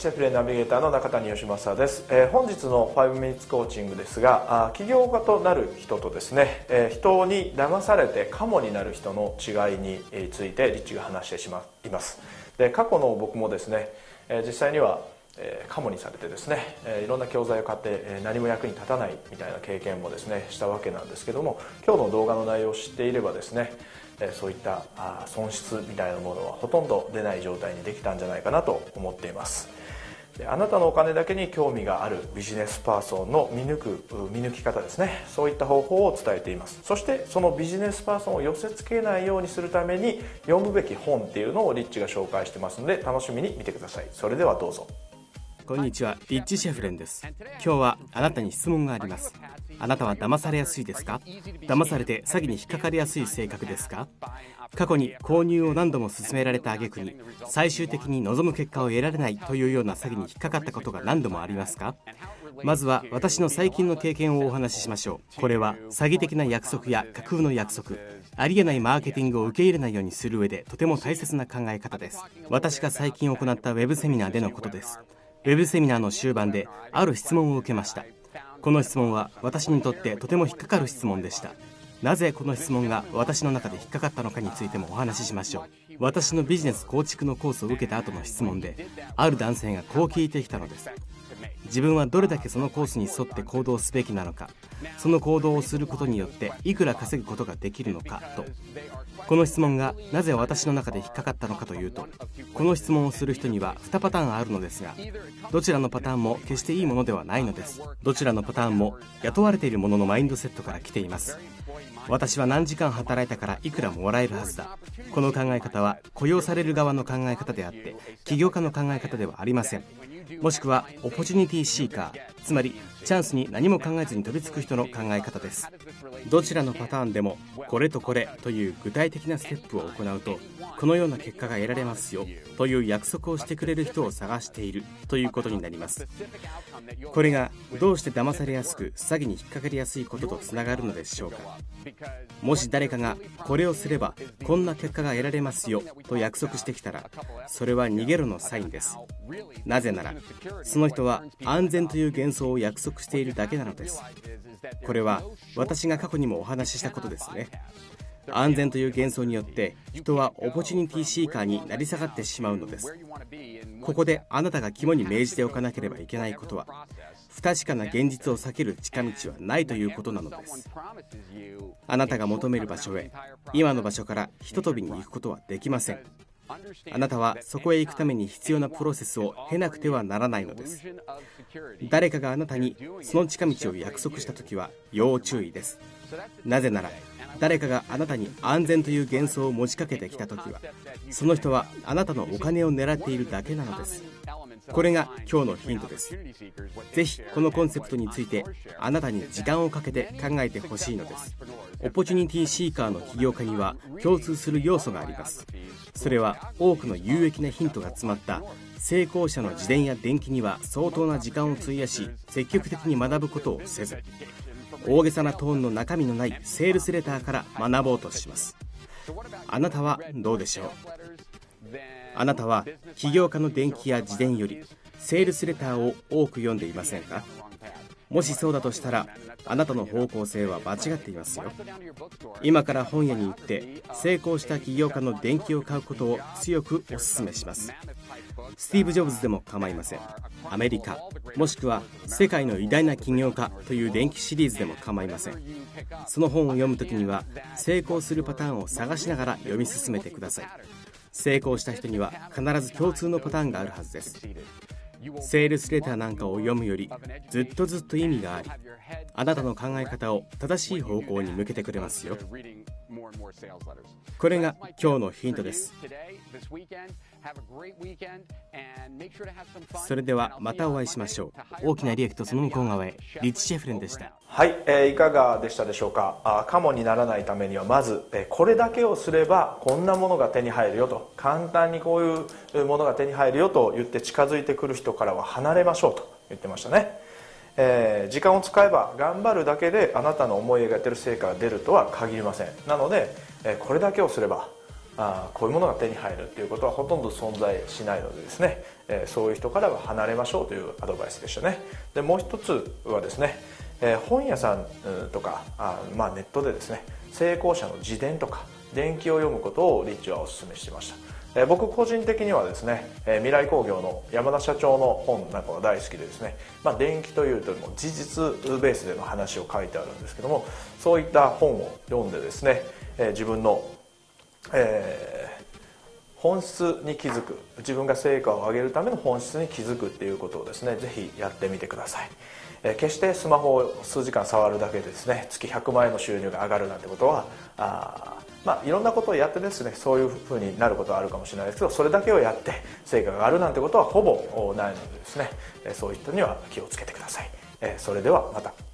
シェフレナビゲーターの中谷義正です、えー、本日の5ミニッツコーチングですがあ起業家となる人とですね、えー、人に騙されてカモになる人の違いについてリッチが話してしまいます。で過去の僕もですね、えー、実際にはえカモにされてですね、えいろんな教材を買って、え何も役に立たないみたいな経験もですねしたわけなんですけども今日の動画の内容を知っていればですねそういった損失みたいなものはほとんど出ない状態にできたんじゃないかなと思っています。あなたのお金だけに興味があるビジネスパーソンの見抜く見抜き方ですね。そういった方法を伝えています。そしてそのビジネスパーソンを寄せ付けないようにするために読むべき本っていうのをリッチが紹介してますので楽しみに見てください。それではどうぞ。こんにちはリッチシェフレンです。今日はあなたに質問があります。あなたは騙されやすいですか？騙されて詐欺に引っかかりやすい性格ですか？過去に購入を何度も勧められた挙句に最終的に望む結果を得られないというような詐欺に引っかかったことが何度もありますか？まずは私の最近の経験をお話ししましょう。これは詐欺的な約束や架空の約束ありえないマーケティングを受け入れないようにする上でとても大切な考え方です。私が最近行ったウェブセミナーでのことです。ウェブセミナーの終盤である質問を受けました。この質問は私にとってとても引っかかる質問でした。なぜこの質問が私の中で引っかかったのかについてもお話ししましょう。私のビジネス構築のコースを受けた後の質問である男性がこう聞いてきたのです。自分はどれだけそのコースに沿って行動すべきなのかその行動をすることによっていくら稼ぐことができるのかと。この質問がなぜ私の中で引っかかったのかというとこの質問をする人には2パターンあるのですがどちらのパターンも決していいものではないのです。どちらのパターンも雇われているもののマインドセットから来ています。私は何時間働いたからいくらもらえるはずだ。この考え方は雇用される側の考え方であって起業家の考え方ではありません。もしくはオポチュニティシーカーつまりチャンスに何も考えずに飛びつく人の考え方です。どちらのパターンでもこれとこれという具体的なステップを行うとこのような結果が得られますよという約束をしてくれる人を探しているということになります。これがどうして騙されやすく詐欺に引っかかりやすいこととつながるのでしょうか。もし誰かがこれをすればこんな結果が得られますよと約束してきたらそれは逃げろのサインです。なぜならその人は安全という幻想を約束しているだけなのです。これは私が過去にもお話ししたことですね。安全という幻想によって人はオポチュニティシーカーになり下がってしまうのです。ここであなたが肝に銘じておかなければいけないことは不確かな現実を避ける近道はないということなのです。あなたが求める場所へ今の場所からひととびに行くことはできません。あなたはそこへ行くために必要なプロセスを経なくてはならないのです。誰かがあなたにその近道を約束した時は要注意です。なぜなら誰かがあなたに安全という幻想を持ちかけてきた時はその人はあなたのお金を狙っているだけなのです。これが今日のヒントです。ぜひこのコンセプトについてあなたに時間をかけて考えてほしいのです。オポチュニティシーカーの起業家には共通する要素があります。それは多くの有益なヒントが詰まった成功者の自伝や伝記には相当な時間を費やし積極的に学ぶことをせず大げさなトーンの中身のないセールスレターから学ぼうとします。あなたはどうでしょう？あなたは起業家の伝記や自伝よりセールスレターを多く読んでいませんか？もしそうだとしたらあなたの方向性は間違っていますよ。今から本屋に行って成功した起業家の伝記を買うことを強くお勧めします。スティーブ・ジョブズでも構いません。アメリカもしくは世界の偉大な起業家という伝記シリーズでも構いません。その本を読む時には成功するパターンを探しながら読み進めてください。成功した人には必ず共通のパターンがあるはずです。セールスレターなんかを読むよりずっとずっと意味がありあなたの考え方を正しい方向に向けてくれますよ。これが今日のヒントですそれではまたお会いしましょう。大きな利益とその向こう側へ。リッチ・シェフレンでした。はい、えー、いかがでしたでしょうか？あカモにならないためにはまず、えー、これだけをすればこんなものが手に入るよと。簡単にこういうものが手に入るよと言って近づいてくる人からは離れましょうと言ってましたねえー、時間を使えば頑張るだけであなたの思い描いてる成果が出るとは限りません。なので、えー、これだけをすればあこういうものが手に入るっていうことはほとんど存在しないのでですね、えそういう人からは離れましょうというアドバイスでしたね。でもう一つはですね、え本屋さんとかあ、まあ、ネットでですね成功者の自伝とか伝記を読むことをリッチはお勧めしてました。え僕個人的にはですね、え未来工業の山田社長の本なんかは大好きでですね、まあ、電気というとも事実ベースでの話を書いてあるんですけどもそういった本を読んでですね、え自分の、えー、本質に気づく自分が成果を上げるための本質に気づくっていうことをですねぜひやってみてください、え決してスマホを数時間触るだけでですね月100万円の収入が上がるなんてことはあまあ、いろんなことをやってですねそういうふうになることはあるかもしれないですけどそれだけをやって成果があるなんてことはほぼないのでですねそういう人には気をつけてください。それではまた。